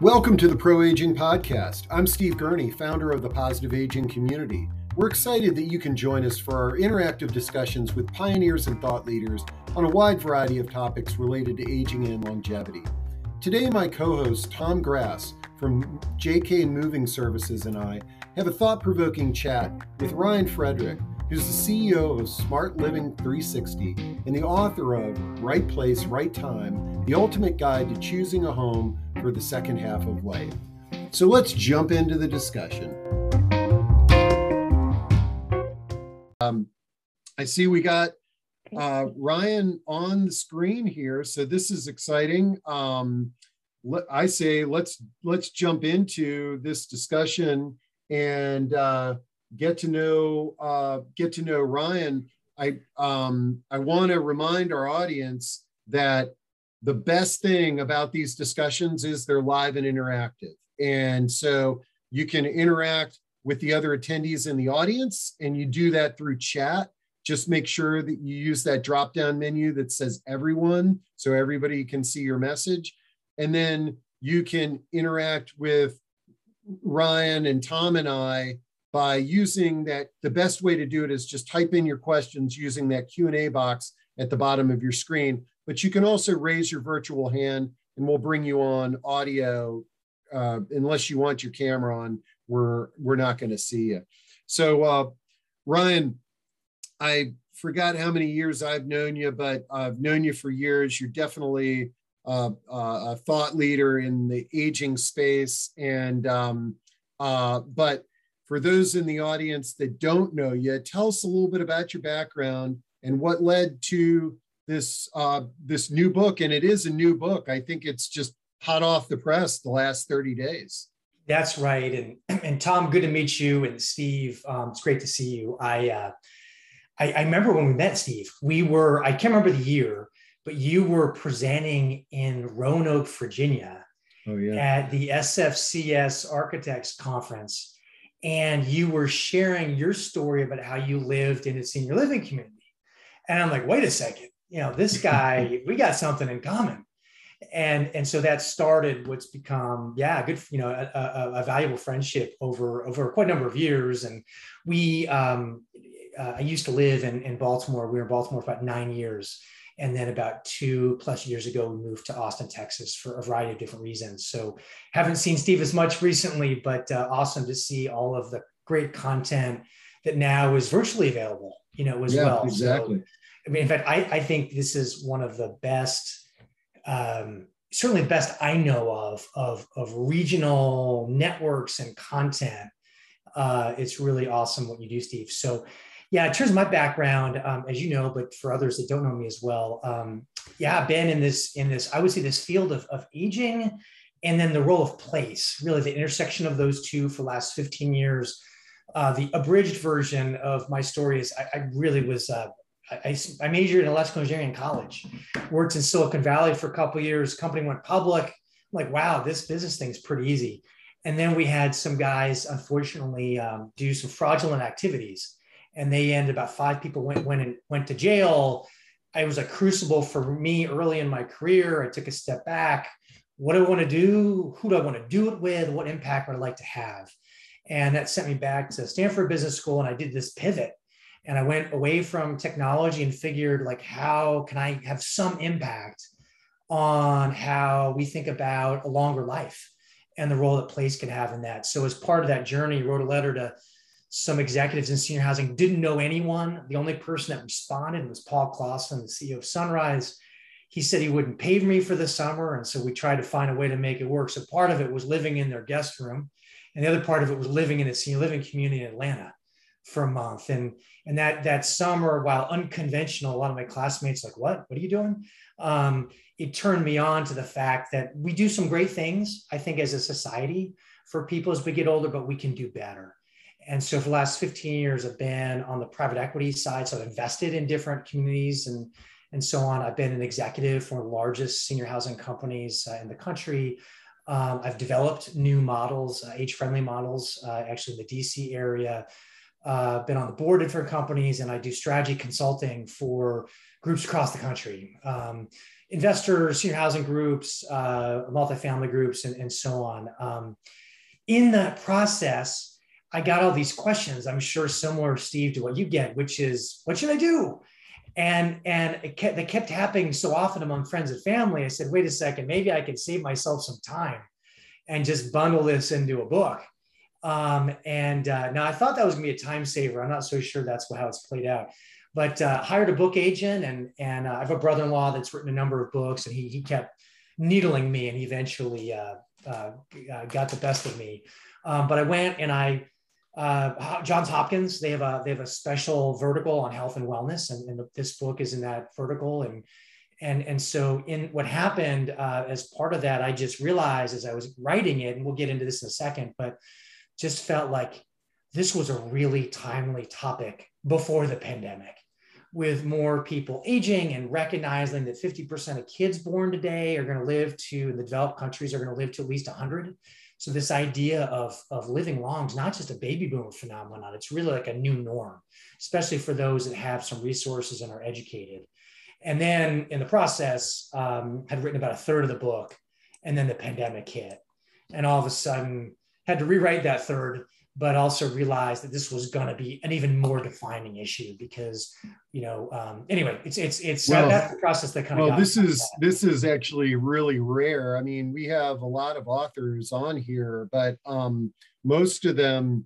Welcome to the Pro Aging Podcast. I'm Steve Gurney, founder of the Positive Aging Community. We're excited that you can join us for our interactive discussions with pioneers and thought leaders on a wide variety of topics related to aging and longevity. Today, my co host Tom Grass from JK Moving Services and I have a thought provoking chat with Ryan Frederick, who's the CEO of Smart Living 360 and the author of Right Place, Right Time The Ultimate Guide to Choosing a Home for the Second Half of Life. So let's jump into the discussion. Um, I see we got uh, Ryan on the screen here, so this is exciting. Um, I say let's let's jump into this discussion and uh, get to know uh, get to know Ryan. I um, I want to remind our audience that the best thing about these discussions is they're live and interactive, and so you can interact with the other attendees in the audience, and you do that through chat. Just make sure that you use that drop down menu that says everyone, so everybody can see your message and then you can interact with Ryan and Tom and I by using that. The best way to do it is just type in your questions using that Q&A box at the bottom of your screen. But you can also raise your virtual hand and we'll bring you on audio. Uh, unless you want your camera on, we're, we're not going to see you. So, uh, Ryan, I forgot how many years I've known you, but I've known you for years. You're definitely uh, a thought leader in the aging space. And um, uh, but for those in the audience that don't know you, tell us a little bit about your background and what led to this uh, this new book. And it is a new book. I think it's just hot off the press the last 30 days. That's right. And and Tom, good to meet you. And Steve, um, it's great to see you. I, uh, I I remember when we met, Steve. We were I can't remember the year but you were presenting in Roanoke, Virginia oh, yeah. at the SFCS Architects Conference. And you were sharing your story about how you lived in a senior living community. And I'm like, wait a second, you know, this guy, we got something in common. And, and so that started what's become, yeah, good, you know, a, a, a valuable friendship over, over quite a number of years. And we, um, uh, I used to live in, in Baltimore. We were in Baltimore for about nine years and then about two plus years ago, we moved to Austin, Texas for a variety of different reasons. So haven't seen Steve as much recently, but uh, awesome to see all of the great content that now is virtually available, you know, as yeah, well. Exactly. So, I mean, in fact, I, I think this is one of the best, um, certainly the best I know of, of, of regional networks and content. Uh, it's really awesome what you do, Steve. So yeah, in terms of my background, um, as you know, but for others that don't know me as well, um, yeah, been in this in this I would say this field of, of aging, and then the role of place, really the intersection of those two for the last 15 years. Uh, the abridged version of my story is I, I really was uh, I, I, majored in electrical engineering in college, worked in Silicon Valley for a couple years. Company went public. I'm like, wow, this business thing's pretty easy. And then we had some guys, unfortunately, um, do some fraudulent activities and they ended about five people went went and went to jail. It was a crucible for me early in my career. I took a step back. What do I want to do? Who do I want to do it with? What impact would I like to have? And that sent me back to Stanford Business School, and I did this pivot. And I went away from technology and figured, like, how can I have some impact on how we think about a longer life and the role that place can have in that? So, as part of that journey, wrote a letter to some executives in senior housing didn't know anyone. The only person that responded was Paul Klaassen, the CEO of Sunrise. He said he wouldn't pay me for the summer. And so we tried to find a way to make it work. So part of it was living in their guest room. And the other part of it was living in a senior living community in Atlanta for a month. And, and that, that summer, while unconventional, a lot of my classmates like, what, what are you doing? Um, it turned me on to the fact that we do some great things, I think, as a society for people as we get older, but we can do better. And so for the last 15 years i've been on the private equity side. So i've invested in different communities and and so on. I've been an executive for the largest senior housing companies uh, in the country. Um, i've developed new models uh, age friendly models uh, actually in the dc area uh, been on the board of different companies and i do strategy consulting for groups across the country, um, investors, senior housing groups, uh, multifamily groups, and, and so on. Um, in that process, I got all these questions. I'm sure similar, Steve, to what you get, which is, what should I do? And and it kept, they kept happening so often among friends and family. I said, wait a second, maybe I can save myself some time and just bundle this into a book. Um, and uh, now I thought that was gonna be a time saver. I'm not so sure that's how it's played out. But uh, hired a book agent, and and uh, I have a brother-in-law that's written a number of books, and he he kept needling me, and eventually uh, uh, uh, got the best of me. Um, but I went and I uh, Johns Hopkins, they have a they have a special vertical on health and wellness, and, and this book is in that vertical. And and and so in what happened uh, as part of that, I just realized as I was writing it, and we'll get into this in a second, but just felt like this was a really timely topic before the pandemic with more people aging and recognizing that 50% of kids born today are going to live to in the developed countries are going to live to at least 100 so this idea of, of living long is not just a baby boomer phenomenon. It's really like a new norm, especially for those that have some resources and are educated. And then in the process, um, had written about a third of the book, and then the pandemic hit, and all of a sudden had to rewrite that third but also realized that this was going to be an even more defining issue because you know um, anyway it's it's it's well, that's the process that kind of well this is that. this is actually really rare i mean we have a lot of authors on here but um, most of them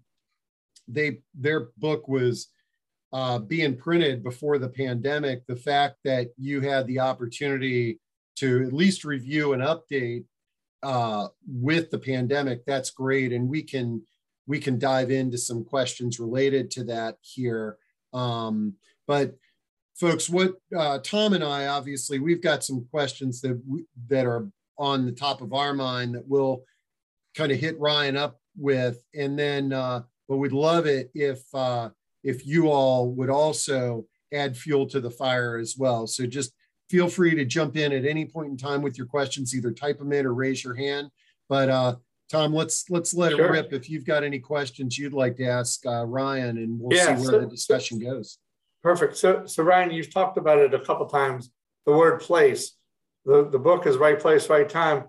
they their book was uh, being printed before the pandemic the fact that you had the opportunity to at least review and update uh, with the pandemic that's great and we can we can dive into some questions related to that here. Um, but folks, what uh, Tom and I obviously we've got some questions that we, that are on the top of our mind that we'll kind of hit Ryan up with, and then uh, but we'd love it if uh, if you all would also add fuel to the fire as well. So just feel free to jump in at any point in time with your questions, either type them in or raise your hand. But uh, Tom, let's let's let sure. it rip. If you've got any questions you'd like to ask uh, Ryan, and we'll yeah, see where so, the discussion goes. Perfect. So, so Ryan, you've talked about it a couple times. The word place. The the book is right place, right time.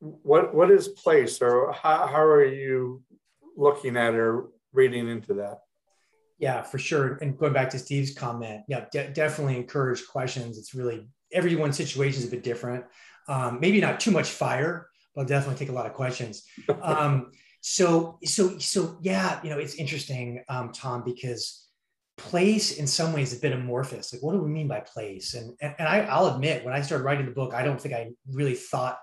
What what is place, or how how are you looking at or reading into that? Yeah, for sure. And going back to Steve's comment, yeah, de- definitely encourage questions. It's really everyone's situation is a bit different. Um, maybe not too much fire, I'll definitely take a lot of questions. Um, so, so, so, yeah, you know, it's interesting, um, Tom, because place in some ways is a bit amorphous. Like, what do we mean by place? And and, and I, I'll admit, when I started writing the book, I don't think I really thought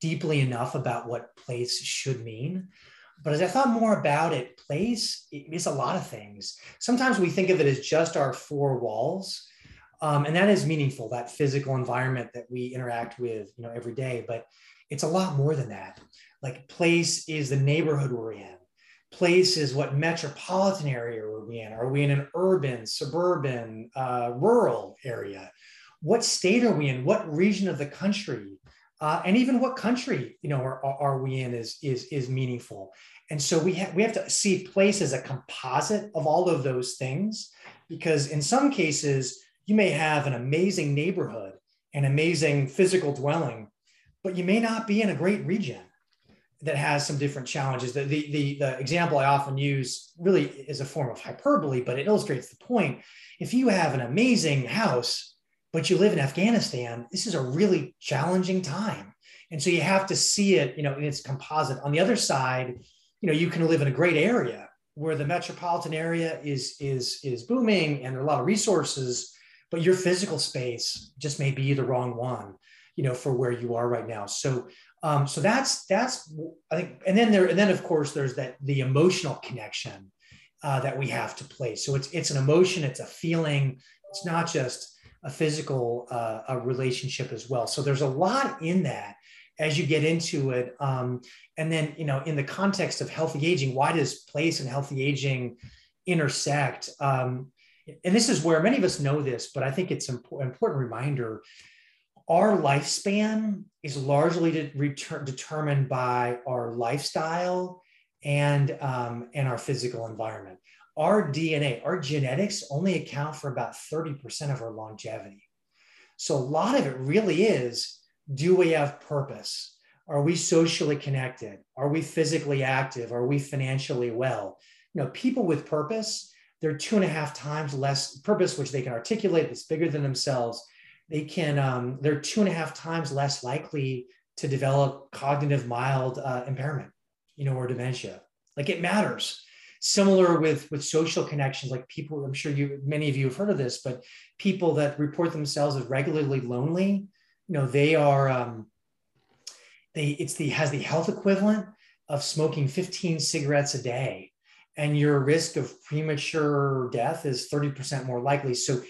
deeply enough about what place should mean. But as I thought more about it, place is a lot of things. Sometimes we think of it as just our four walls. Um, and that is meaningful, that physical environment that we interact with, you know, every day. But it's a lot more than that. Like place is the neighborhood we're in. Place is what metropolitan area are we in? Are we in an urban, suburban, uh, rural area? What state are we in? What region of the country? Uh, and even what country you know are, are we in is is is meaningful. And so we have we have to see place as a composite of all of those things, because in some cases you may have an amazing neighborhood, an amazing physical dwelling, but you may not be in a great region that has some different challenges. The, the, the, the, example I often use really is a form of hyperbole, but it illustrates the point. If you have an amazing house, but you live in Afghanistan, this is a really challenging time. And so you have to see it, you know, in its composite. On the other side, you know, you can live in a great area where the metropolitan area is is is booming and there are a lot of resources, but your physical space just may be the wrong one you know for where you are right now so um, so that's that's i think and then there and then of course there's that the emotional connection uh, that we have to place so it's it's an emotion it's a feeling it's not just a physical uh, a relationship as well. So there's a lot in that as you get into it um, and then you know in the context of healthy aging why does place and healthy aging intersect? Um, and this is where many of us know this but i think it's an important reminder. Our lifespan is largely return, determined by our lifestyle and, um, and our physical environment. Our DNA, our genetics only account for about 30% of our longevity. So a lot of it really is do we have purpose? Are we socially connected? Are we physically active? Are we financially well? You know, people with purpose, they're two and a half times less purpose, which they can articulate that's bigger than themselves. They can, um, they're two and a half times less likely to develop cognitive mild uh, impairment, you know, or dementia. Like it matters similar with with social connections like people i'm sure you many of you have heard of this but people that report themselves as regularly lonely you know they are um they it's the has the health equivalent of smoking 15 cigarettes a day. And your risk of premature death is 30% more likely. So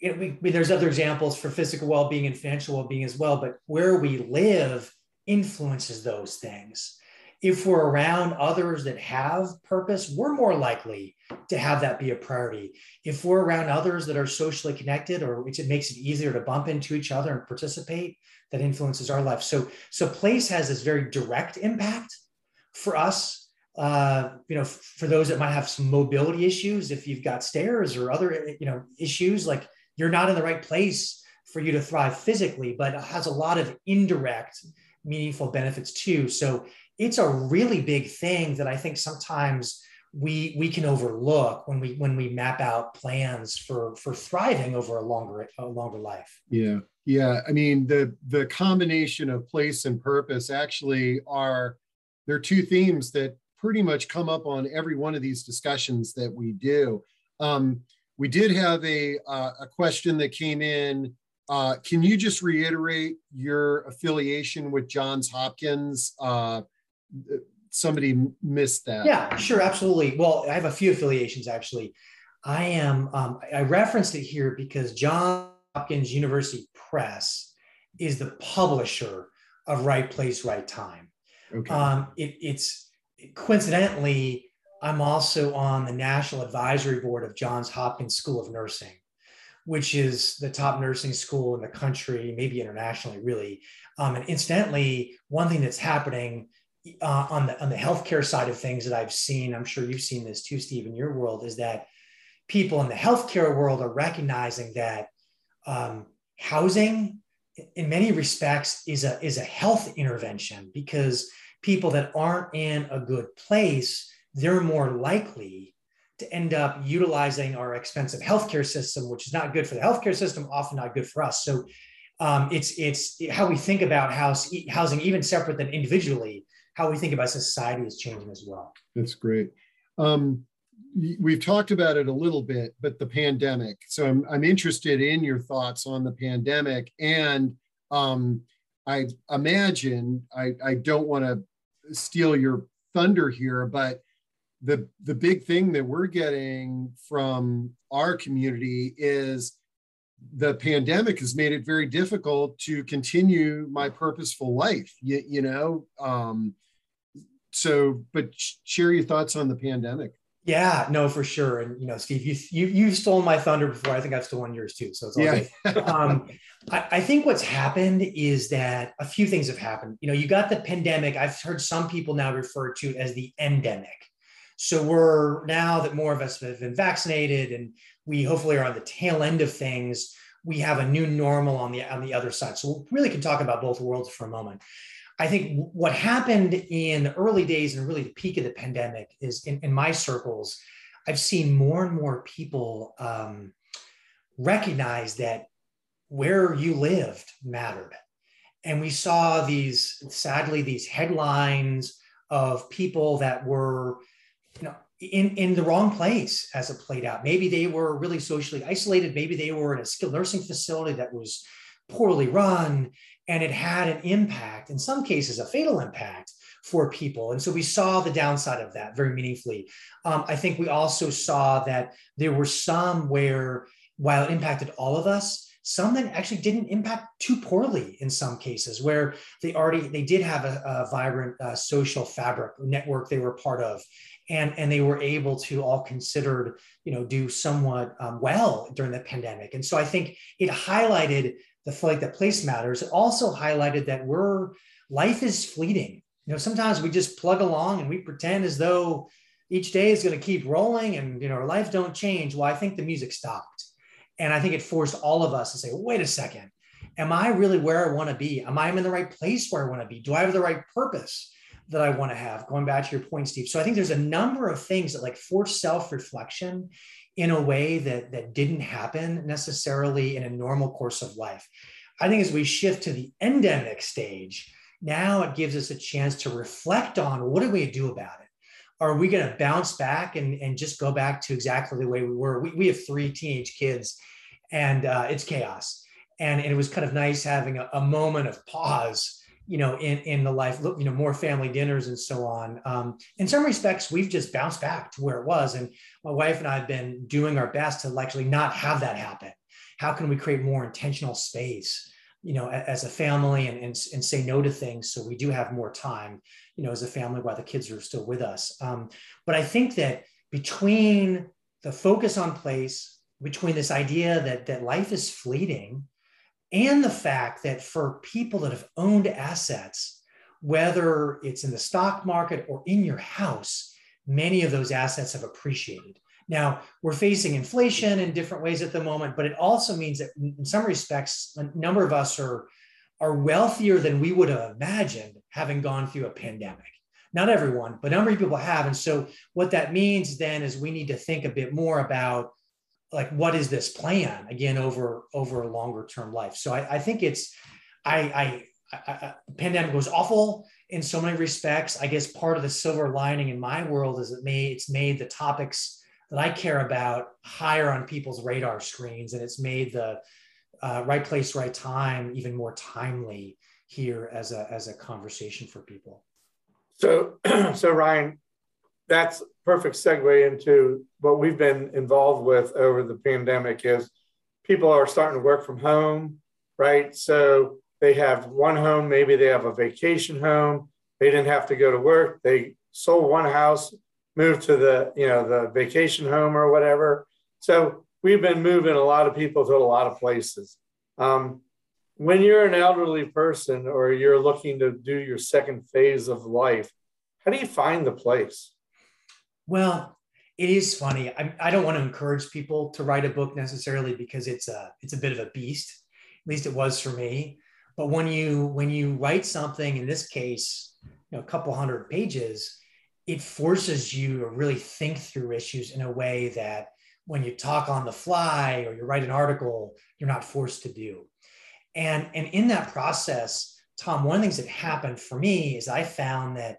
it, we, there's other examples for physical well-being and financial well-being as well but where we live influences those things if we're around others that have purpose, we're more likely to have that be a priority. If we're around others that are socially connected, or which it makes it easier to bump into each other and participate, that influences our life. So, so place has this very direct impact for us. Uh, you know, for those that might have some mobility issues, if you've got stairs or other, you know, issues, like you're not in the right place for you to thrive physically, but has a lot of indirect, meaningful benefits too. So it's a really big thing that I think sometimes we we can overlook when we when we map out plans for for thriving over a longer a longer life. Yeah. Yeah, I mean the the combination of place and purpose actually are there are two themes that pretty much come up on every one of these discussions that we do. Um, we did have a uh, a question that came in. Uh, can you just reiterate your affiliation with Johns Hopkins? Uh, somebody missed that. Yeah, sure, absolutely. Well, I have a few affiliations actually. I am, um, I referenced it here because John Hopkins University Press is the publisher of Right Place, Right Time. Okay. Um, it, it's coincidentally, I'm also on the National Advisory Board of Johns Hopkins School of Nursing, which is the top nursing school in the country, maybe internationally, really. Um, and incidentally, one thing that's happening uh, on the on the healthcare side of things that I've seen, I'm sure you've seen this too, Steve, in your world, is that people in the healthcare world are recognizing that um, housing, in many respects, is a is a health intervention because people that aren't in a good place, they're more likely to end up utilizing our expensive healthcare system, which is not good for the healthcare system, often not good for us. So um, it's it's how we think about house housing, even separate than individually, how we think about society is changing as well. That's great. Um, we've talked about it a little bit, but the pandemic. So I'm, I'm interested in your thoughts on the pandemic. And um, I imagine, I, I don't want to steal your thunder here, but the, the big thing that we're getting from our community is the pandemic has made it very difficult to continue my purposeful life. You, you know, um, so but share your thoughts on the pandemic. Yeah no for sure. And you know steve you you you've stolen my thunder before. I think i've stolen yours too so it's all yeah. good. Um, I, I think what's happened is that a few things have happened. You know you got the pandemic. I've heard some people now refer to as the endemic. So we're now that more of us have been vaccinated and we hopefully are on the tail end of things we have a new normal on the on the other side. So we really can talk about both worlds for a moment I think what happened in the early days and really the peak of the pandemic is in, in my circles, I've seen more and more people um, recognize that where you lived mattered. And we saw these, sadly, these headlines of people that were, you know, in, in the wrong place as it played out. Maybe they were really socially isolated. Maybe they were in a skilled nursing facility that was poorly run and it had an impact, in some cases, a fatal impact for people. And so we saw the downside of that very meaningfully. Um, I think we also saw that there were some where, while it impacted all of us, some that actually didn't impact too poorly in some cases where they already they did have a, a vibrant uh, social fabric network they were part of and and they were able to all considered you know do somewhat um, well during the pandemic and so i think it highlighted the flight that place matters, also highlighted that we're life is fleeting. You know, sometimes we just plug along and we pretend as though each day is going to keep rolling and you know our life don't change. Well, I think the music stopped. And I think it forced all of us to say, wait a second, am I really where I want to be? Am I in the right place where I want to be? Do I have the right purpose that I want to have? Going back to your point, Steve. So I think there's a number of things that like force self-reflection in a way that that didn't happen necessarily in a normal course of life. I think as we shift to the endemic stage, now it gives us a chance to reflect on what do we do about it? Are we going to bounce back and, and just go back to exactly the way we were? We, we have three teenage kids and uh, it's chaos. And, and it was kind of nice having a, a moment of pause you know, in, in the life, you know, more family dinners and so on. Um, in some respects, we've just bounced back to where it was. And my wife and I have been doing our best to actually not have that happen. How can we create more intentional space, you know, as a family and, and, and say no to things so we do have more time, you know, as a family while the kids are still with us. Um, but I think that between the focus on place, between this idea that, that life is fleeting, and the fact that for people that have owned assets, whether it's in the stock market or in your house, many of those assets have appreciated. Now, we're facing inflation in different ways at the moment, but it also means that in some respects, a number of us are, are wealthier than we would have imagined having gone through a pandemic. Not everyone, but a number of people have. And so, what that means then is we need to think a bit more about like what is this plan again over over a longer term life? So i, I think it's I, I, I pandemic was awful in so many respects. I guess part of the silver lining in my world is it made it's made the topics that i care about higher on people's radar screens and it's made the uh, right place right time even more timely here as a as a conversation for people. So so ryan that's perfect segue into what we've been involved with over the pandemic is people are starting to work from home, right? So they have one home, maybe they have a vacation home. They didn't have to go to work. They sold one house, moved to the, you know, the vacation home or whatever. So we've been moving a lot of people to a lot of places. Um, when you're an elderly person or you're looking to do your second phase of life, how do you find the place? Well, it is funny. I, I don't want to encourage people to write a book necessarily because it's a it's a bit of a beast. At least it was for me. But when you when you write something, in this case, you know, a couple hundred pages, it forces you to really think through issues in a way that when you talk on the fly or you write an article, you're not forced to do. And, and in that process, Tom, one of the things that happened for me is I found that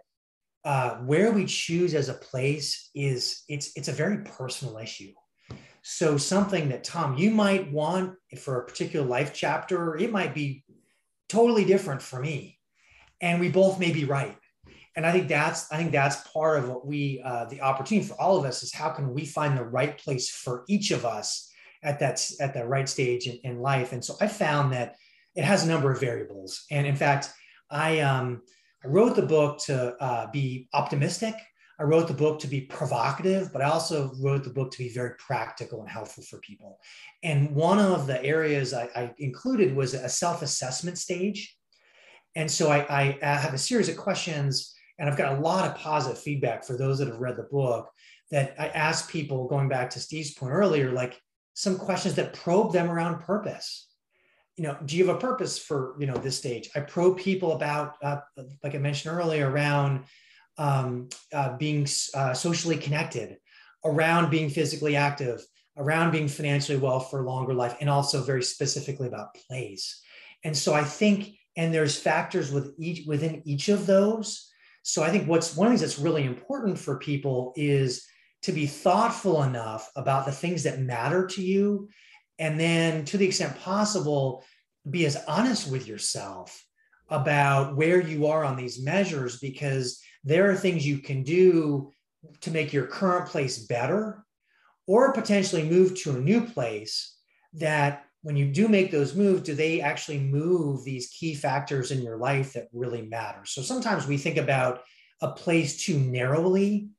uh, where we choose as a place is it's it's a very personal issue. So something that Tom you might want for a particular life chapter, it might be totally different for me, and we both may be right. And I think that's I think that's part of what we uh, the opportunity for all of us is how can we find the right place for each of us at that at the right stage in, in life. And so I found that it has a number of variables. And in fact, I um, I wrote the book to uh, be optimistic. I wrote the book to be provocative, but I also wrote the book to be very practical and helpful for people. And one of the areas I, I included was a self assessment stage. And so I, I have a series of questions, and I've got a lot of positive feedback for those that have read the book that I ask people, going back to Steve's point earlier, like some questions that probe them around purpose you know, do you have a purpose for, you know, this stage? I probe people about, uh, like I mentioned earlier, around um, uh, being uh, socially connected, around being physically active, around being financially well for longer life, and also very specifically about place. And so I think, and there's factors with each within each of those. So I think what's one of the things that's really important for people is to be thoughtful enough about the things that matter to you and then to the extent possible be as honest with yourself about where you are on these measures because there are things you can do to make your current place better or potentially move to a new place that when you do make those moves do they actually move these key factors in your life that really matter? So sometimes we think about a place too narrowly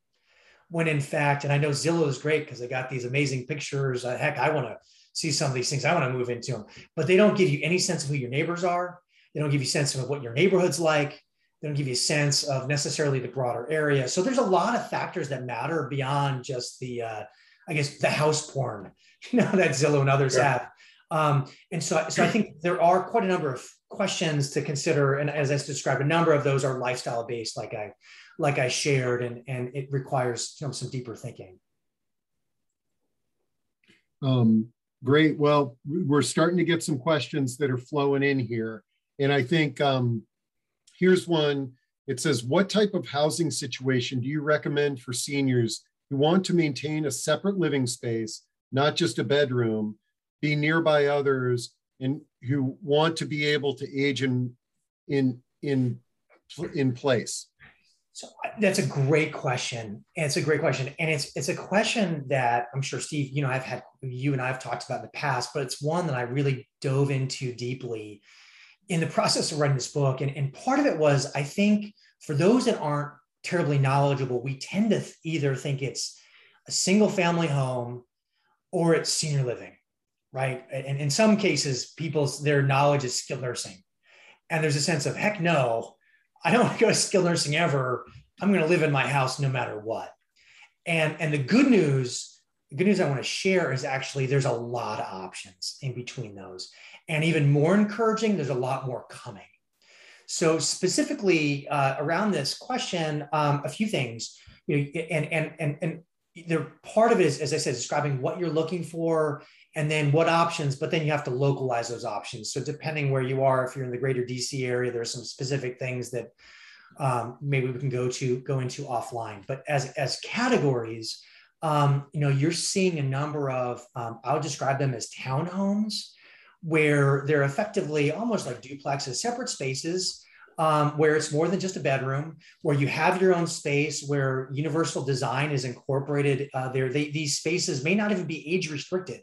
when in fact and i know zillow is great because they got these amazing pictures. Uh, heck i want to see some of these things. I want to move into them, but they don't give you any sense of who your neighbors are. They don't give you a sense of what your neighborhood's like. They don't give you a sense of necessarily the broader area. So there's a lot of factors that matter beyond just the, uh, I guess, the house porn, you know, that Zillow and others yeah. have. Um, and so, so I think there are quite a number of questions to consider. And as I described, a number of those are lifestyle based, like I, like I shared, and, and it requires you know, some deeper thinking. Um, great. Well, we're starting to get some questions that are flowing in here. And I think um, here's one. It says, what type of housing situation do you recommend for seniors who want to maintain a separate living space, not just a bedroom, be nearby others, and who want to be able to age in in in in place? So that's a great question. And it's a great question. And it's it's a question that I'm sure Steve, you know, I've had you and I've talked about in the past, but it's one that I really dove into deeply in the process of writing this book. And, and part of it was, I think, for those that aren't terribly knowledgeable, we tend to either think it's a single family home or it's senior living, right? And in some cases, people's their knowledge is skilled nursing. And there's a sense of heck no, I don't want to go to skilled nursing ever. I'm going to live in my house no matter what. And, and the good news, the good news I want to share is actually there's a lot of options in between those. And even more encouraging, there's a lot more coming. So specifically uh, around this question, um, a few things, you know, and and and and they're part of it is, as I said, describing what you're looking for and then what options, but then you have to localize those options. So depending where you are, if you're in the greater DC area, there's some specific things that um, maybe we can go to go into offline. But as as categories, um, you know, you're seeing a number of um, I'll describe them as townhomes where they're effectively almost like duplexes, separate spaces, um, where it's more than just a bedroom, where you have your own space, where universal design is incorporated uh, there. They, these spaces may not even be age restricted,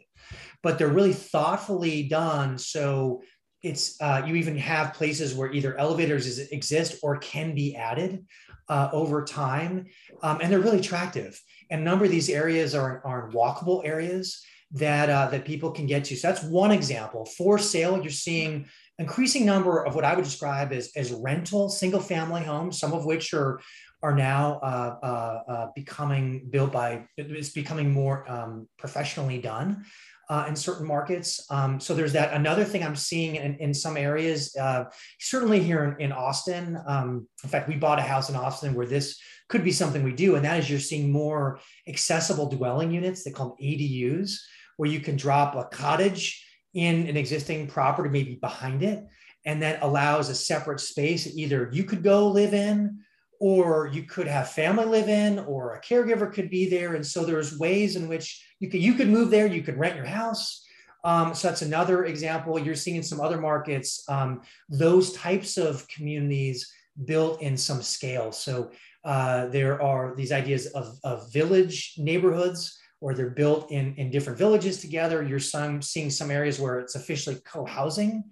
but they're really thoughtfully done. So it's uh, you even have places where either elevators exist or can be added uh, over time, um, and they're really attractive. And a number of these areas are, are walkable areas that uh, that people can get to. So that's one example. For sale, you're seeing increasing number of what I would describe as, as rental single family homes, some of which are are now uh, uh, uh becoming built by it's becoming more um, professionally done. Uh, in certain markets. Um, so there's that. Another thing I'm seeing in, in some areas, uh, certainly here in, in Austin. Um, in fact, we bought a house in Austin where this could be something we do, and that is you're seeing more accessible dwelling units. They call them ADUs, where you can drop a cottage in an existing property, maybe behind it, and that allows a separate space that either you could go live in or you could have family live in or a caregiver could be there. And so there's ways in which you could you could move there you could rent your house. Um, so that's another example. You're seeing in some other markets um, those types of communities built in some scale. So uh, there are these ideas of, of village neighborhoods or they're built in, in different villages together. You're some, seeing some areas where it's officially co-housing,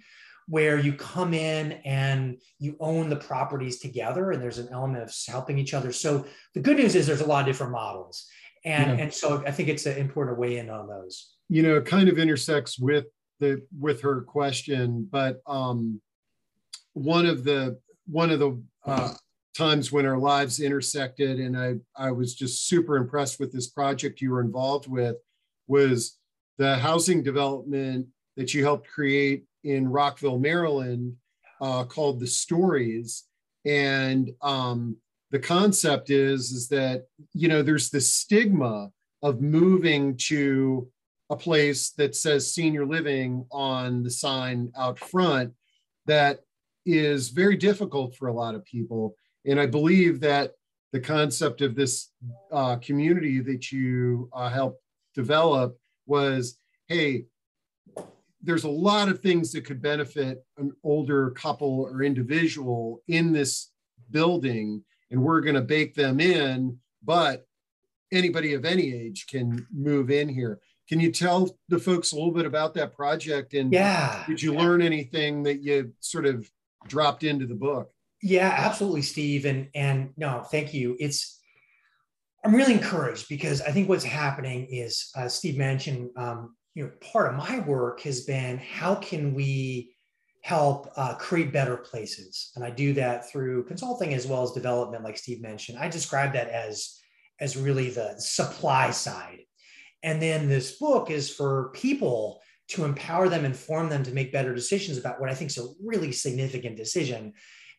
where you come in and you own the properties together and there's an element of helping each other. So the good news is there's a lot of different models. And, yeah. and so I think it's important to weigh in on those. You know, it kind of intersects with the with her question, but um, one of the one of the uh, times when our lives intersected. And I, I was just super impressed with this project you were involved with was the housing development that you helped create in rockville maryland uh, called the stories. And um, the concept is is that you know there's this stigma of moving to a place that says senior living on the sign out front that is very difficult for a lot of people and I believe that the concept of this uh, community that you uh, helped develop was hey, there's a lot of things that could benefit an older couple or individual in this building, and we're going to bake them in, but anybody of any age can move in here. Can you tell the folks a little bit about that project? And yeah, did you learn anything that you sort of dropped into the book? Yeah, absolutely, Steve. And and no, thank you. It's I'm really encouraged because I think what's happening is, uh, Steve mentioned, um, you know, part of my work has been how can we help uh, create better places, and I do that through consulting as well as development, like Steve mentioned. I describe that as as really the supply side, and then this book is for people to empower them, inform them to make better decisions about what I think is a really significant decision.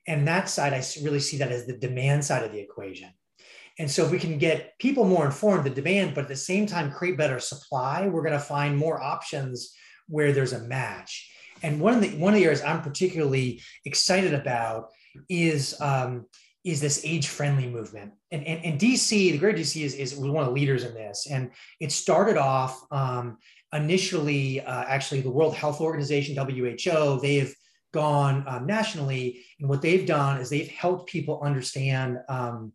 And that side, I really see that as the demand side of the equation. And so if we can get people more informed, the demand, but at the same time create better supply, we're going to find more options where there's a match. And one of the one of the areas I'm particularly excited about is um, is this age-friendly movement. And, and, and DC, the Great DC is, is one of the leaders in this. And it started off um, initially, uh, actually, the World Health Organization, WHO, they've gone um, nationally. And what they've done is they've helped people understand um,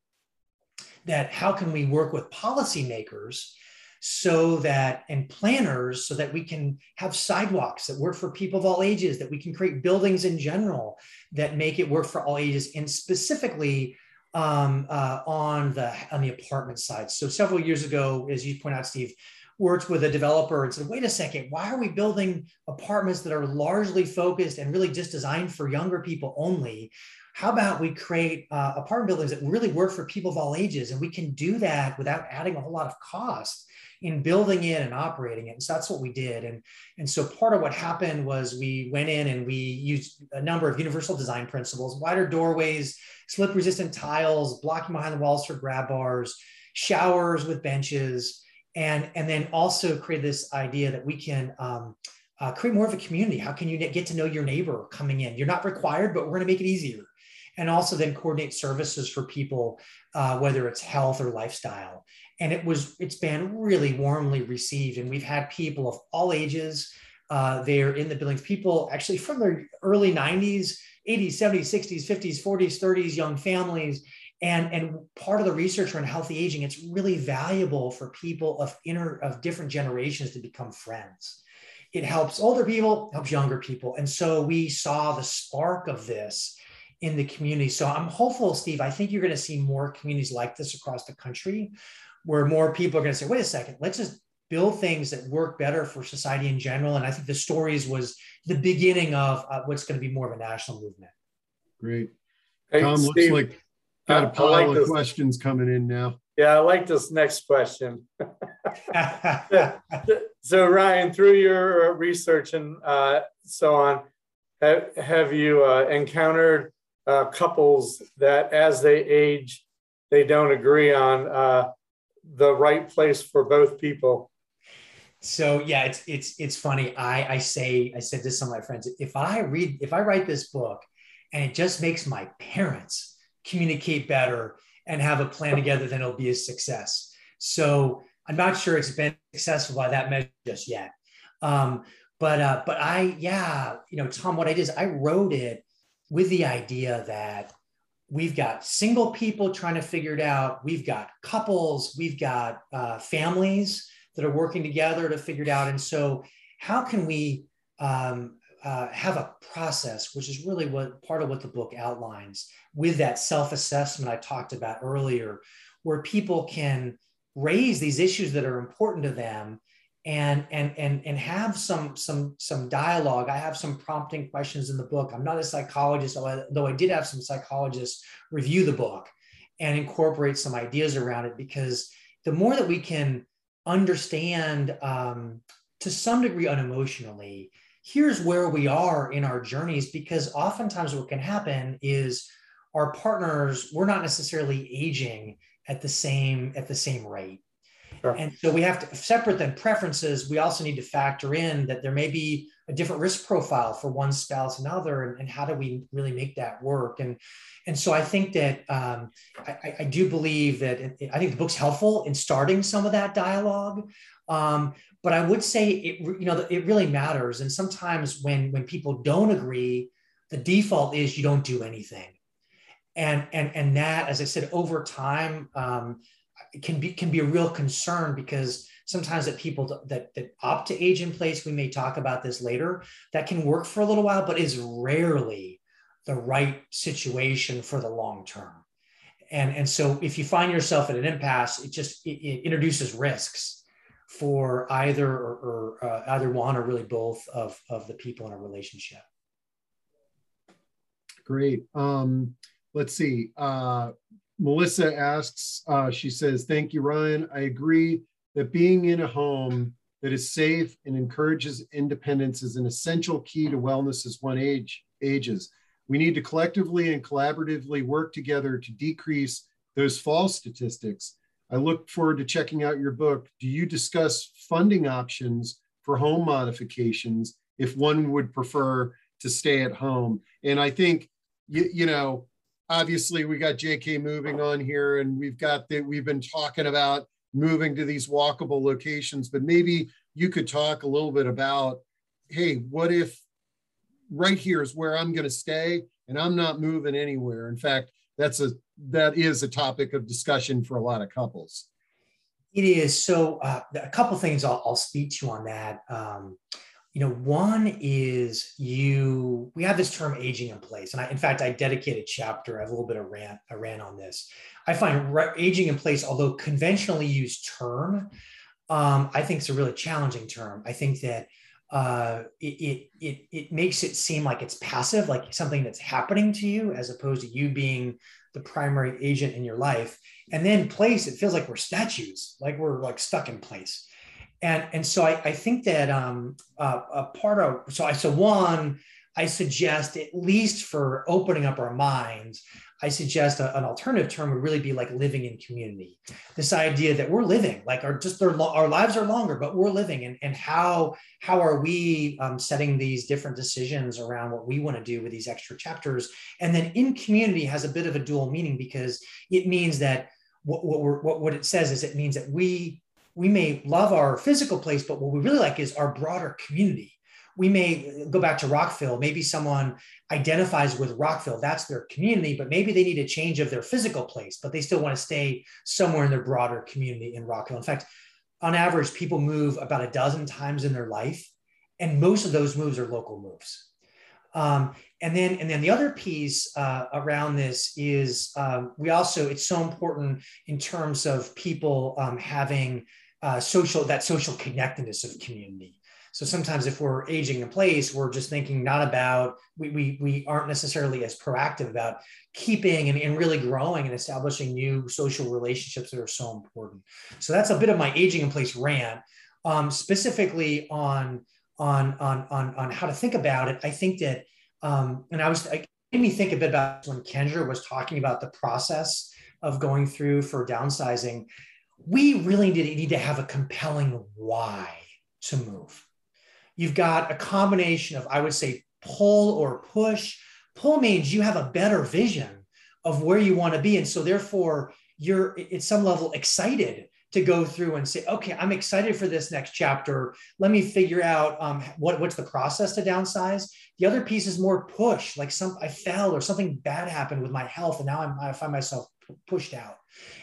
that how can we work with policymakers so that and planners so that we can have sidewalks that work for people of all ages that we can create buildings in general that make it work for all ages and specifically um, uh, on the on the apartment side so several years ago as you point out steve worked with a developer and said wait a second why are we building apartments that are largely focused and really just designed for younger people only how about we create uh, apartment buildings that really work for people of all ages and we can do that without adding a whole lot of cost in building it and operating it. And so that's what we did. And, and so part of what happened was we went in and we used a number of universal design principles, wider doorways, slip resistant tiles, blocking behind the walls for grab bars, showers with benches, and, and then also create this idea that we can um, uh, create more of a community. How can you get to know your neighbor coming in? You're not required, but we're going to make it easier. And also then coordinate services for people, uh, whether it's health or lifestyle and it was it's been really warmly received and we've had people of all ages uh, there in the buildings people actually from the early 90s 80s 70s 60s 50s 40s 30s young families and and part of the research around healthy aging it's really valuable for people of inner of different generations to become friends it helps older people helps younger people and so we saw the spark of this in the community so i'm hopeful steve i think you're going to see more communities like this across the country where more people are going to say, wait a second, let's just build things that work better for society in general. And I think the stories was the beginning of uh, what's going to be more of a national movement. Great. Hey, Tom Steve, looks like got a pile like of this. questions coming in now. Yeah, I like this next question. so, Ryan, through your research and uh, so on, have, have you uh, encountered uh, couples that as they age, they don't agree on uh, the right place for both people. So yeah, it's it's it's funny. I I say I said this to some of my friends, if I read if I write this book and it just makes my parents communicate better and have a plan together, then it'll be a success. So I'm not sure it's been successful by that measure just yet. Um, but uh, but I yeah, you know, Tom, what I did is I wrote it with the idea that we've got single people trying to figure it out we've got couples we've got uh, families that are working together to figure it out and so how can we um, uh, have a process which is really what part of what the book outlines with that self-assessment i talked about earlier where people can raise these issues that are important to them and and and and have some some some dialogue. I have some prompting questions in the book. I'm not a psychologist though i did have some psychologists review the book and incorporate some ideas around it because the more that we can understand um, to some degree unemotionally here's where we are in our journeys because oftentimes what can happen is our partners we're not necessarily aging at the same at the same rate Sure. And so we have to separate than preferences. We also need to factor in that there may be a different risk profile for one spouse and other, and, and how do we really make that work? And and so I think that um, I, I, do believe that it, I think the book's helpful in starting some of that dialogue. Um, but I would say it you know it really matters. And sometimes when when people don't agree, the default is you don't do anything. And and and that, as I said, over time. Um, can be can be a real concern because sometimes that people that that opt to age in place we may talk about this later that can work for a little while but is rarely the right situation for the long term and and so if you find yourself at an impasse it just it, it introduces risks for either or, or uh, either one or really both of of the people in a relationship great um let's see uh Melissa asks, uh, she says, Thank you, Ryan. I agree that being in a home that is safe and encourages independence is an essential key to wellness as one age ages. We need to collectively and collaboratively work together to decrease those false statistics. I look forward to checking out your book. Do you discuss funding options for home modifications if one would prefer to stay at home? And I think, you, you know, obviously we got JK moving on here and we've got that we've been talking about moving to these walkable locations, but maybe you could talk a little bit about, hey, what if right here is where I'm going to stay and I'm not moving anywhere. In fact, that's a that is a topic of discussion for a lot of couples. It is. So uh, a couple things I'll, I'll, speak to on that. Um, you know, one is you. We have this term aging in place, and I, in fact, I dedicate a chapter. I have a little bit of rant. I ran on this. I find re- aging in place, although conventionally used term, um, I think it's a really challenging term. I think that uh, it, it, it makes it seem like it's passive, like something that's happening to you, as opposed to you being the primary agent in your life. And then place, it feels like we're statues, like we're like stuck in place. And, and so I, I think that um, uh, a part of, so I, so one, I suggest at least for opening up our minds, I suggest a, an alternative term would really be like living in community. This idea that we're living, like our just their, our lives are longer, but we're living, and and how how are we um, setting these different decisions around what we want to do with these extra chapters? And then in community has a bit of a dual meaning because it means that what what, what, what it says is it means that we we may love our physical place, but what we really like is our broader community we may go back to Rockville. Maybe someone identifies with Rockville, that's their community, but maybe they need a change of their physical place, but they still want to stay somewhere in their broader community in Rockville. In fact, on average, people move about a dozen times in their life, and most of those moves are local moves. Um, and then, and then the other piece uh, around this is um, we also it's so important in terms of people um, having uh, social that social connectedness of community. So sometimes if we're aging in place, we're just thinking not about, we, we, we aren't necessarily as proactive about keeping and, and really growing and establishing new social relationships that are so important. So that's a bit of my aging in place rant. Um, specifically on, on, on, on, on how to think about it, I think that, um, and I was, it made me think a bit about when Kendra was talking about the process of going through for downsizing. We really need to have a compelling why to move You've got a combination of, I would say, pull or push. Pull means you have a better vision of where you want to be. And so, therefore, you're at some level excited to go through and say, okay, I'm excited for this next chapter. Let me figure out um, what, what's the process to downsize. The other piece is more push, like some I fell or something bad happened with my health, and now I'm, I find myself pushed out.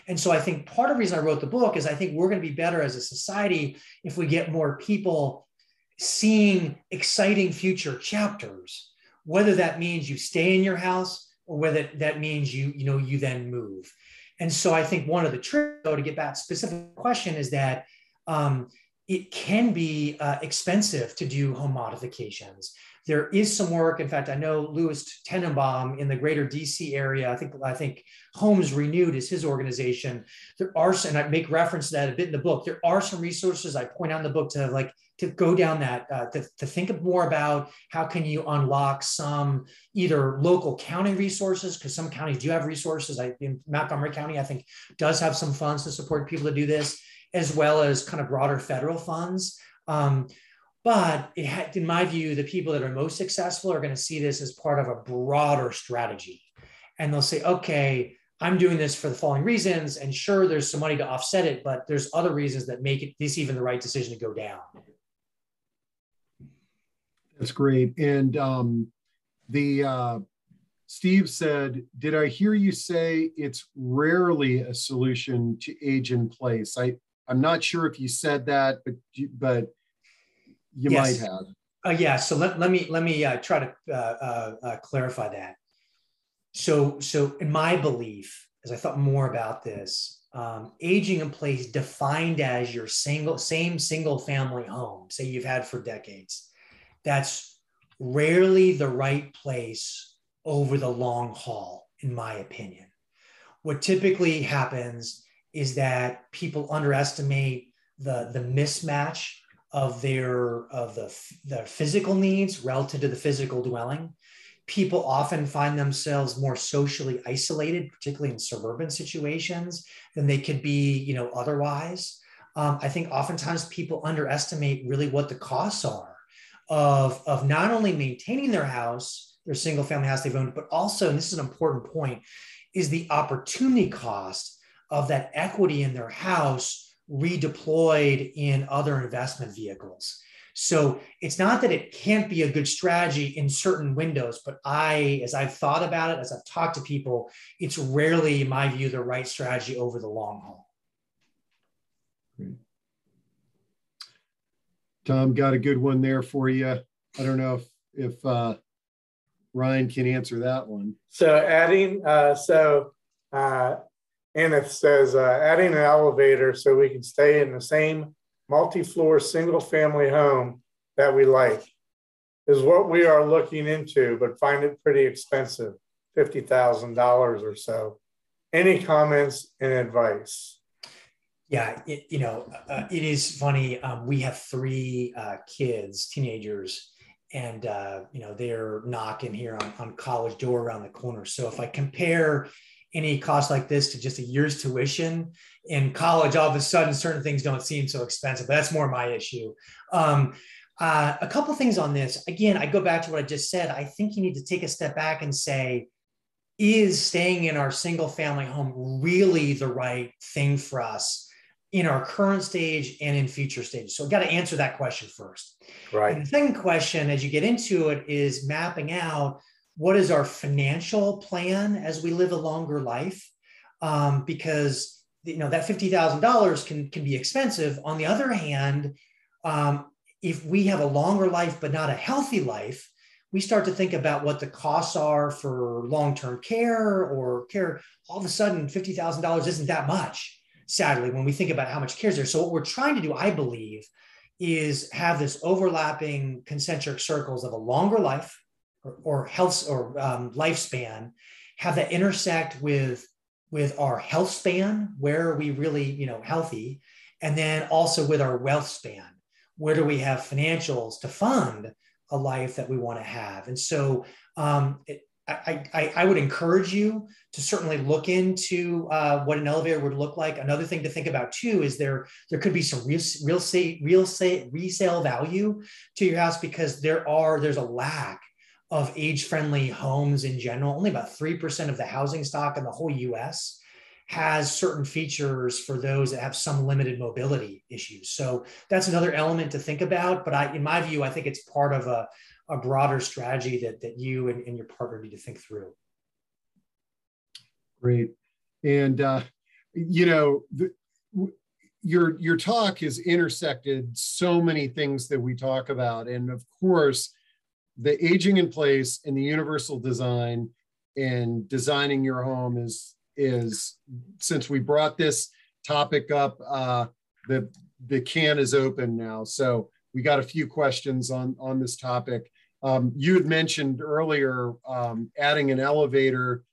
And so I think part of the reason I wrote the book is I think we're going to be better as a society if we get more people seeing exciting future chapters, whether that means you stay in your house or whether that means you, you know, you then move. And so I think one of the tricks, though, to get back specific question is that um, it can be uh, expensive to do home modifications. There is some work. In fact, I know Louis Tenenbaum in the greater DC area. I think I think Homes Renewed is his organization. There are, and I make reference to that a bit in the book. There are some resources I point out in the book to like to go down that uh, to, to think more about how can you unlock some either local county resources because some counties do have resources I, in montgomery county i think does have some funds to support people to do this as well as kind of broader federal funds um, but it in my view the people that are most successful are going to see this as part of a broader strategy and they'll say okay I'm doing this for the following reasons. And sure, there's some money to offset it, but there's other reasons that make it this even the right decision to go down. That's great. And um, the uh, Steve said, "Did I hear you say it's rarely a solution to age in place?" I I'm not sure if you said that, but you, but you yes. might have. Uh, yeah. So let, let me let me uh, try to uh, uh, uh, clarify that. So so in my belief, as I thought more about this, um, aging in place defined as your single same single family home, say you've had for decades that's rarely the right place over the long haul, in my opinion. What typically happens is that people underestimate the, the mismatch of their of the their physical needs relative to the physical dwelling people often find themselves more socially isolated particularly in suburban situations than they could be you know otherwise um, i think oftentimes people underestimate really what the costs are of of not only maintaining their house their single family house they've owned but also and this is an important point is the opportunity cost of that equity in their house redeployed in other investment vehicles. So it's not that it can't be a good strategy in certain windows, but I, as I've thought about it, as I've talked to people, it's rarely, in my view, the right strategy over the long haul. Great. Tom got a good one there for you. I don't know if if uh, Ryan can answer that one. So adding, uh, so uh, it says uh, adding an elevator so we can stay in the same multi-floor single family home that we like is what we are looking into, but find it pretty expensive, $50,000 or so. Any comments and advice? Yeah, it, you know, uh, it is funny. Um, we have three uh, kids, teenagers, and uh, you know they're knocking here on, on college door around the corner. So if I compare any cost like this to just a year's tuition in college, all of a sudden certain things don't seem so expensive. But that's more my issue. Um, uh, a couple things on this. Again, I go back to what I just said. I think you need to take a step back and say, is staying in our single family home really the right thing for us in our current stage and in future stages? So, we've got to answer that question first. Right. And the second question, as you get into it, is mapping out what is our financial plan as we live a longer life um, because you know that $50000 can can be expensive on the other hand um, if we have a longer life but not a healthy life we start to think about what the costs are for long-term care or care all of a sudden $50000 isn't that much sadly when we think about how much care is. There so what we're trying to do i believe is have this overlapping concentric circles of a longer life or, or health or um, lifespan have that intersect with with our health span where are we really you know healthy and then also with our wealth span. Where do we have financials to fund a life that we want to have? And so um, it, I, I, I, would encourage you to certainly look into uh, what an elevator would look like. Another thing to think about too is there there could be some real real estate real estate resale value to your house because there are there's a lack of age friendly homes in general. Only about 3% of the housing stock in the whole US has certain features for those that have some limited mobility issues. So that's another element to think about. But I, in my view, I think it's part of a, a broader strategy that, that you and, and your partner need to think through. Great. And, uh, you know, the, your your talk has intersected so many things that we talk about and of course the aging in place and the universal design and designing your home is is since we brought this topic up uh, the the can is open now so we got a few questions on on this topic um, you had mentioned earlier um, adding an elevator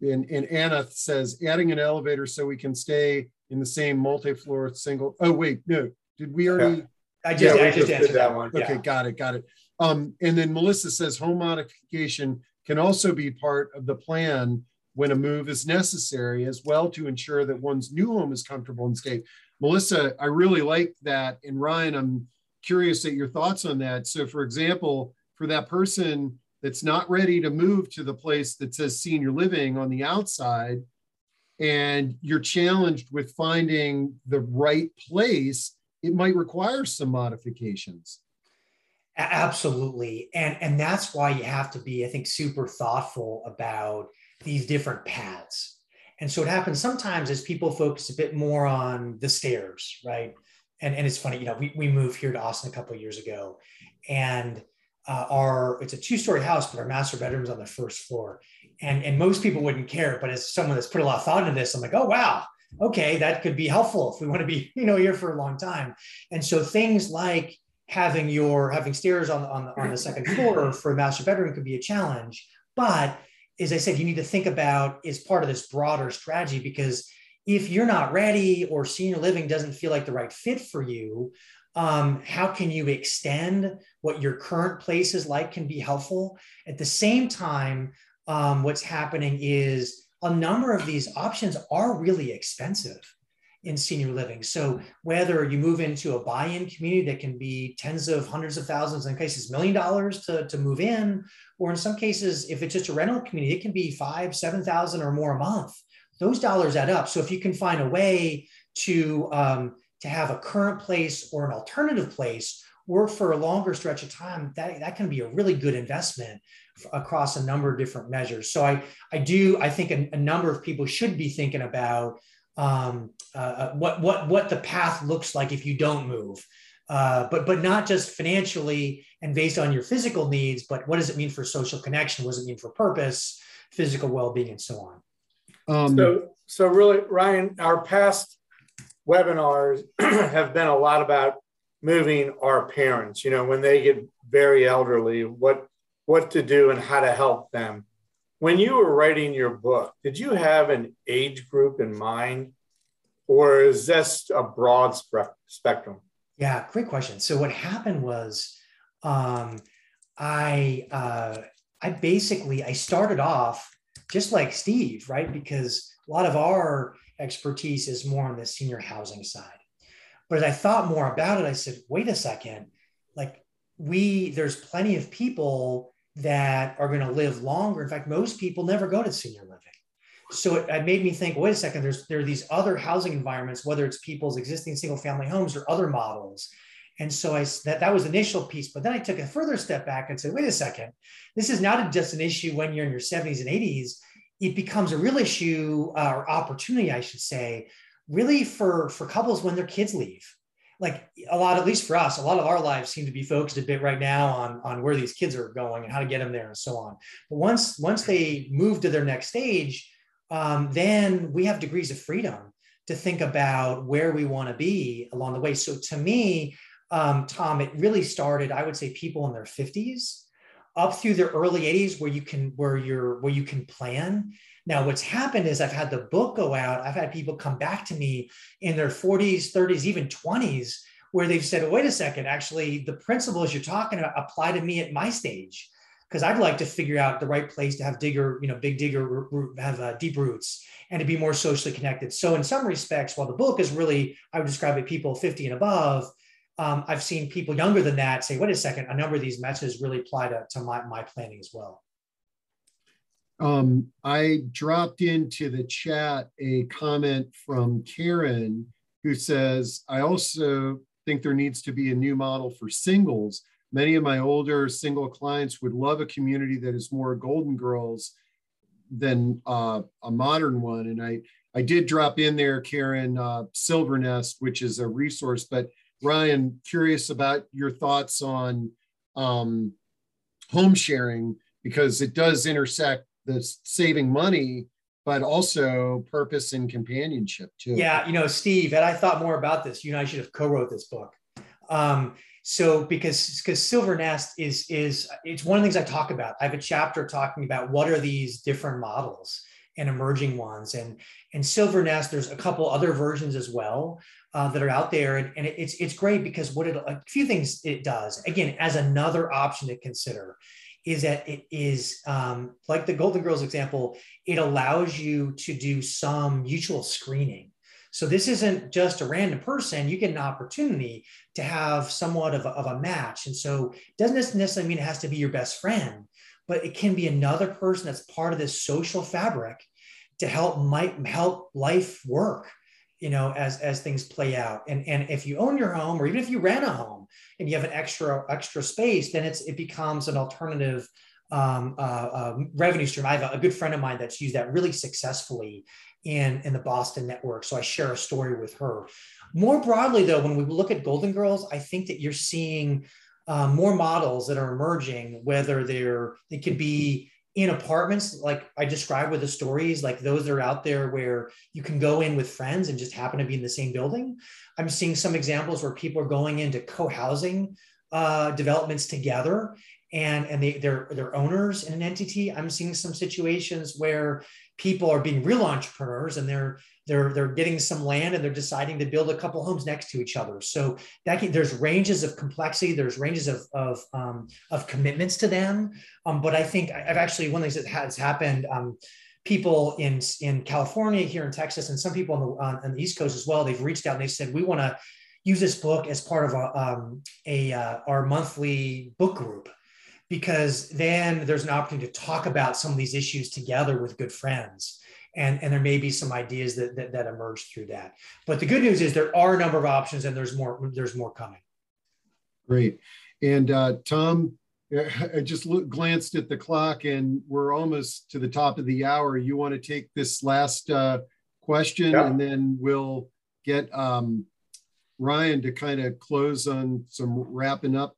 and, and anna says adding an elevator so we can stay in the same multi-floor single oh wait no did we already yeah. i just, yeah, I just, answered that one okay yeah. got it got it um, and then Melissa says home modification can also be part of the plan when a move is necessary as well to ensure that one's new home is comfortable and safe. Melissa, I really like that. And Ryan, I'm curious at your thoughts on that. So, for example, for that person that's not ready to move to the place that says senior living on the outside, and you're challenged with finding the right place, it might require some modifications. Absolutely. And and that's why you have to be, I think, super thoughtful about these different paths. And so it happens sometimes is people focus a bit more on the stairs, right? And, and it's funny, you know, we, we moved here to Austin a couple years ago and uh, our, it's a two-story house, but our master bedroom is on the first floor. And, and most people wouldn't care, but as someone that's put a lot of thought into this, I'm like, oh, wow, okay, that could be helpful if we want to be, you know, here for a long time. And so things like having your having stairs on, on, the, on the second floor for a master bedroom could be a challenge. But as I said, you need to think about is part of this broader strategy because if you're not ready or senior living doesn't feel like the right fit for you, um, how can you extend what your current place is like can be helpful at the same time um, what's happening is a number of these options are really expensive in senior living. So whether you move into a buy-in community that can be tens of hundreds of thousands, in cases million dollars to, to move in, or in some cases, if it's just a rental community, it can be five, seven thousand or more a month. Those dollars add up. So if you can find a way to um, to have a current place or an alternative place work for a longer stretch of time, that, that can be a really good investment across a number of different measures. So I, I do, I think a, a number of people should be thinking about um, uh, uh, what what what the path looks like if you don't move. Uh, but but not just financially and based on your physical needs, but what does it mean for social connection? What does it mean for purpose, physical well-being, and so on? Um, so so really, Ryan, our past webinars have been a lot about moving our parents. You know, when they get very elderly, what what to do and how to help them. When you were writing your book, did you have an age group in mind, or is this a broad spe- spectrum? Yeah, great question. So what happened was, um, I uh, I basically I started off just like Steve, right? Because a lot of our expertise is more on the senior housing side. But as I thought more about it, I said, wait a second, like we there's plenty of people that are going to live longer. In fact, most people never go to senior living. So it, it, made me think, wait a second, there's there are these other housing environments, whether it's people's existing single family homes or other models. And so I that, that was the initial piece. But then I took a further step back and said, wait a second, this is not just an issue when you're in your 70s and 80s. It becomes a real issue uh, or opportunity, I should say, really for, for couples when their kids leave like a lot, at least for us, a lot of our lives seem to be focused a bit right now on, on where these kids are going and how to get them there and so on. But once, once they move to their next stage, um, then we have degrees of freedom to think about where we want to be along the way. So to me, um, Tom, it really started, I would say people in their 50s up through the early 80s where you can where you're where you can plan now, what's happened is I've had the book go out. I've had people come back to me in their 40s, 30s, even 20s, where they've said, wait a second, actually, the principles you're talking about apply to me at my stage. Because I'd like to figure out the right place to have digger, you know, big digger, have uh, deep roots and to be more socially connected. So, in some respects, while the book is really, I would describe it people 50 and above, um, I've seen people younger than that say, wait a second, a number of these messages really apply to, to my, my planning as well. Um, I dropped into the chat a comment from Karen who says, I also think there needs to be a new model for singles. Many of my older single clients would love a community that is more Golden Girls than uh, a modern one. And I, I did drop in there, Karen, uh, Silvernest, which is a resource. But Ryan, curious about your thoughts on um, home sharing because it does intersect the saving money but also purpose and companionship too. Yeah, you know, Steve, and I thought more about this. You and I should have co-wrote this book. Um, so because because Silvernest is is it's one of the things I talk about. I have a chapter talking about what are these different models and emerging ones, and and Silvernest. There's a couple other versions as well uh, that are out there, and, and it's it's great because what it a few things it does again as another option to consider is that it is um, like the Golden Girls example, it allows you to do some mutual screening. So this isn't just a random person. You get an opportunity to have somewhat of a, of a match. And so doesn't necessarily mean it has to be your best friend, but it can be another person that's part of this social fabric to help might help life work you know as as things play out. And and if you own your home or even if you rent a home and you have an extra extra space then it's it becomes an alternative um, uh, uh, revenue stream. I have a, a, good friend of mine that's used that really successfully in in the boston network. So i share a story with her. More broadly though when we look at golden girls i think that you're seeing um, more models that are emerging whether they're they could be in apartments like i described with the stories like those that are out there where you can go in with friends and just happen to be in the same building. I'm seeing some examples where people are going into co-housing uh, developments together and and they, they're they're owners in an entity. I'm seeing some situations where people are being real entrepreneurs and they're they're they're getting some land and they're deciding to build a couple homes next to each other. So that can, there's ranges of complexity there's ranges of of, um, of commitments to them. Um, but i think i've actually one of the things that has happened um, people in in california here in texas and some people on the on, on the east coast as well they've reached out and they said we want to use this book as part of a, um, a uh, our monthly book group. Because then there's an opportunity to talk about some of these issues together with good friends and, and there may be some ideas that, that, that emerge through that. But the good news is there are a number of options and there's more, there's more coming. Great. And uh, Tom, I just look, glanced at the clock and we're almost to the top of the hour. You want to take this last uh, question yeah. and then we'll get um, Ryan to kind of close on some wrapping up.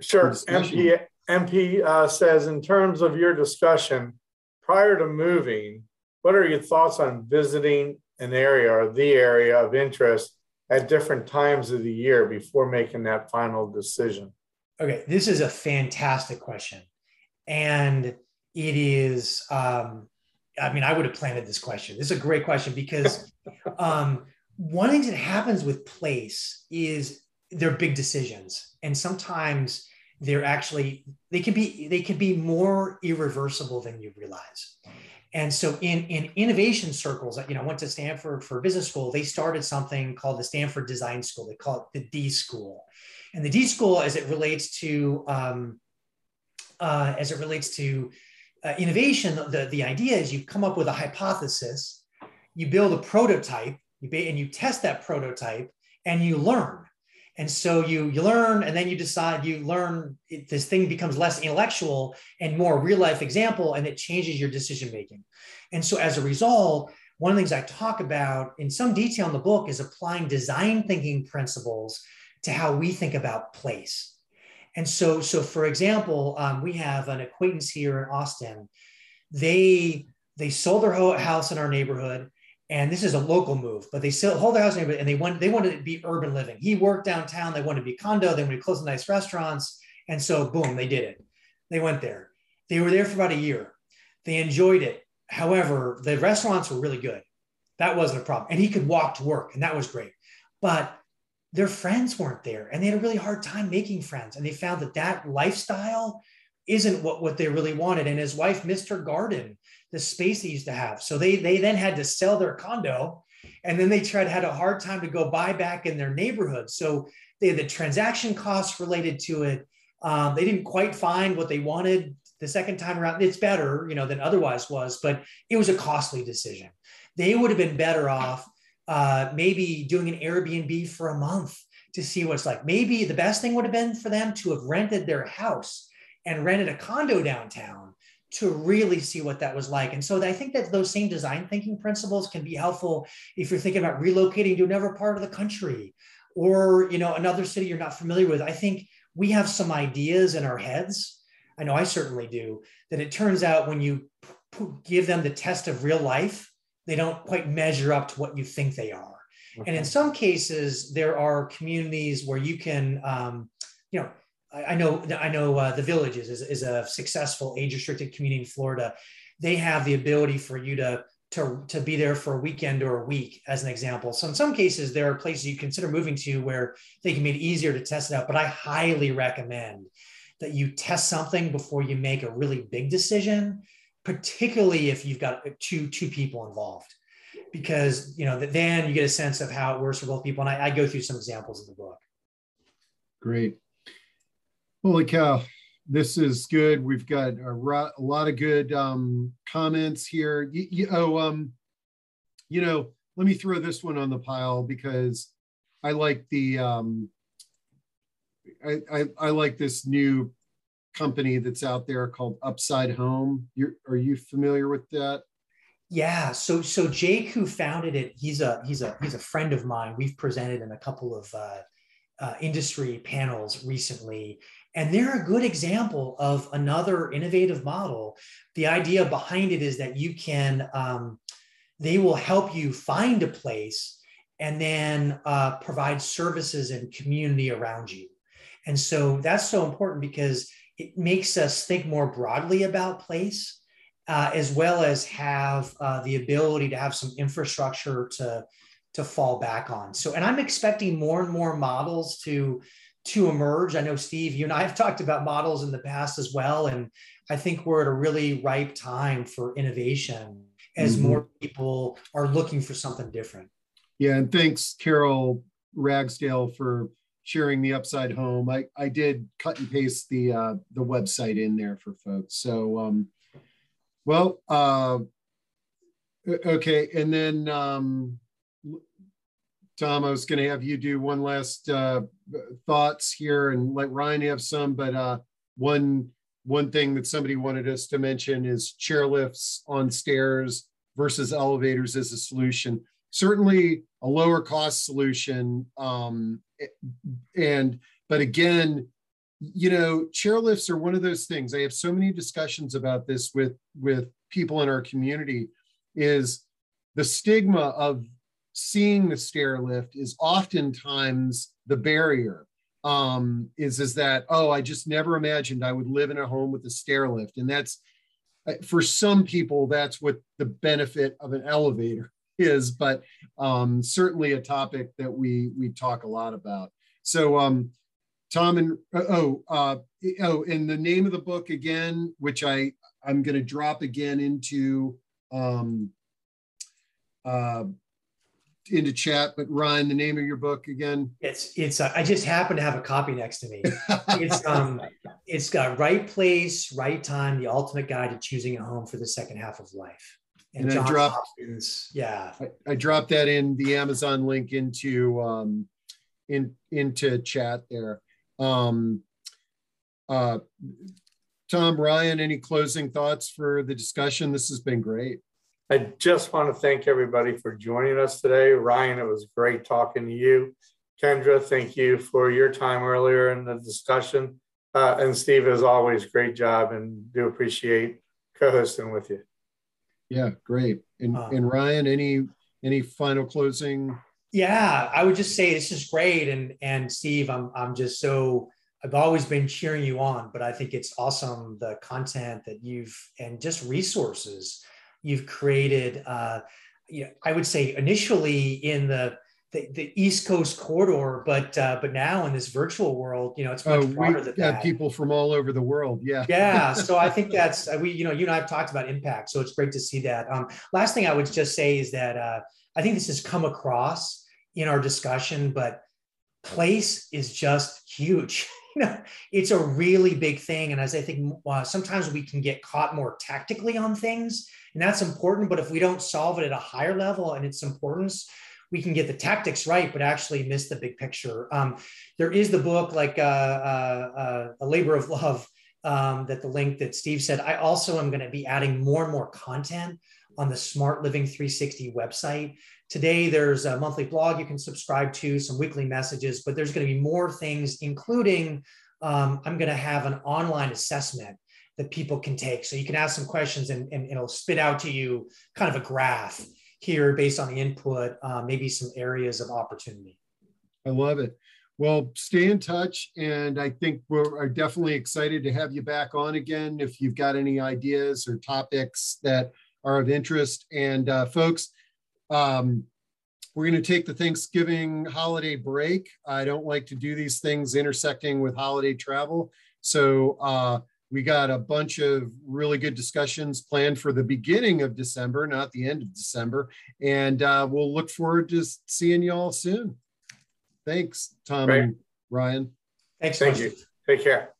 Sure. MP, MP uh, says, in terms of your discussion, prior to moving, what are your thoughts on visiting an area or the area of interest at different times of the year before making that final decision? Okay, this is a fantastic question. And it is, um, I mean, I would have planted this question. This is a great question because um, one thing that happens with place is they're big decisions. And sometimes they're actually, they can be, they can be more irreversible than you realize. And so in, in innovation circles, you know, I went to Stanford for business school, they started something called the Stanford Design School. They call it the D School. And the D School, as it relates to, um, uh, as it relates to uh, innovation, the, the idea is you come up with a hypothesis, you build a prototype, you and you test that prototype and you learn and so you you learn and then you decide you learn it, this thing becomes less intellectual and more real life example and it changes your decision making. And so as a result one of the things i talk about in some detail in the book is applying design thinking principles to how we think about place. And so so for example um, we have an acquaintance here in austin. They they sold their house in our neighborhood and this is a local move, but they still hold their house neighborhood and they want they wanted to be urban living. He worked downtown, they wanted to be condo, they wanted to close the nice restaurants, and so boom, they did it. They went there. They were there for about a year. They enjoyed it. However, the restaurants were really good. That wasn't a problem, and he could walk to work, and that was great. But their friends weren't there, and they had a really hard time making friends. And they found that that lifestyle isn't what, what they really wanted. And his wife missed her garden the space they used to have. So they they then had to sell their condo, and then they tried had a hard time to go buy back in their neighborhood. So they had the transaction costs related to it. Um, they didn't quite find what they wanted the second time around. It's better, you know, than otherwise was, but it was a costly decision. They would have been better off uh, maybe doing an Airbnb for a month to see what's like. Maybe the best thing would have been for them to have rented their house and rented a condo downtown to really see what that was like. And so I think that those same design thinking principles can be helpful if you're thinking about relocating to another part of the country or you know another city you're not familiar with. I think we have some ideas in our heads. I know I certainly do. That it turns out when you give them the test of real life, they don't quite measure up to what you think they are. Okay. And in some cases, there are communities where you can, um, you know, I know I know uh, the Villages is, is a successful age restricted community in Florida. They have the ability for you to to, to be there for a weekend or a week, as an example. So in some cases, there are places you consider moving to where they can make it easier to test it out. But I highly recommend that you test something before you make a really big decision, particularly if you've got two two people involved, because you know then you get a sense of how it works for both people. And I, I go through some examples in the book. Great. Holy cow. This is good. We've got a, a lot of good um, comments here. Oh, um, you know, let me throw this one on the pile because I like the, um, I, I, I like this new company that's out there called Upside Home. You're, are you familiar with that? Yeah. So so Jake, who founded it, he's a he's a he's a friend of mine. We've presented in a couple of uh, uh, industry panels recently, and they're a good example of another innovative model. The idea behind it is that you can, um, they will help you find a place and then uh, provide services and community around you. And so that's so important because it makes us think more broadly about place uh, as well as have uh, the ability to have some infrastructure to to fall back on. So, and I'm expecting more and more models to to emerge. I know Steve, you and I have talked about models in the past as well, and I think we're at a really ripe time for innovation as mm-hmm. more people are looking for something different. Yeah, and thanks, Carol Ragsdale, for sharing the upside home. I, I did cut and paste the uh, the website in there for folks. So um, well, uh, okay, and then um, Tom, I was going to have you do one last uh, thoughts here, and let Ryan have some. But uh, one one thing that somebody wanted us to mention is chairlifts on stairs versus elevators as a solution. Certainly, a lower cost solution, um, and but again, you know, chairlifts are one of those things. I have so many discussions about this with with people in our community. Is the stigma of seeing the stair lift is oftentimes the barrier. Um, is is that oh, I just never imagined I would live in a home with a stair lift, and that's uh, for some people that's what the benefit of an elevator is, but um, certainly a topic that we we talk a lot about. So um, Tom and uh, oh uh, oh, and the name of the book again, which I I'm going to drop again into um, uh, into chat. But Ryan, the name of your book again? It's it's. Uh, I just happen to have a copy next to me. it's um, it's got right place, right time, the ultimate guide to choosing a home for the second half of life. And, and I dropped, Hopkins, yeah. I, I, dropped that in the Amazon link into um, in into chat there. Um, uh, Tom, Ryan, any closing thoughts for the discussion? This has been great. I just want to thank everybody for joining us today. Ryan, it was great talking to you. Kendra, thank you for your time earlier in the discussion. Uh, and Steve, as always, great job and do appreciate co-hosting with you. Yeah, great. And, um, and Ryan, any any final closing yeah, I would just say this is great, and and Steve, I'm I'm just so I've always been cheering you on, but I think it's awesome the content that you've and just resources you've created. Uh, you know, I would say initially in the the, the East Coast corridor, but uh, but now in this virtual world, you know, it's much oh, broader than that. people from all over the world. Yeah. Yeah. So I think that's uh, we, you know, you and I have talked about impact, so it's great to see that. Um, last thing I would just say is that uh, I think this has come across in our discussion, but place is just huge. you know, it's a really big thing. And as I think uh, sometimes we can get caught more tactically on things, and that's important. But if we don't solve it at a higher level and its importance, we can get the tactics right, but actually miss the big picture. Um, there is the book, like uh, uh, uh A Labor of Love, um, that the link that Steve said. I also am going to be adding more and more content on the Smart Living 360 website. Today, there's a monthly blog you can subscribe to, some weekly messages, but there's going to be more things, including um, I'm going to have an online assessment that people can take. So you can ask some questions and, and it'll spit out to you kind of a graph here based on the input, uh, maybe some areas of opportunity. I love it. Well, stay in touch. And I think we're definitely excited to have you back on again if you've got any ideas or topics that are of interest. And uh, folks, um, we're going to take the Thanksgiving holiday break. I don't like to do these things intersecting with holiday travel. So uh, we got a bunch of really good discussions planned for the beginning of December, not the end of December. And uh, we'll look forward to seeing you all soon. Thanks, Tom Great. and Ryan. Thanks. Thank you. Take care.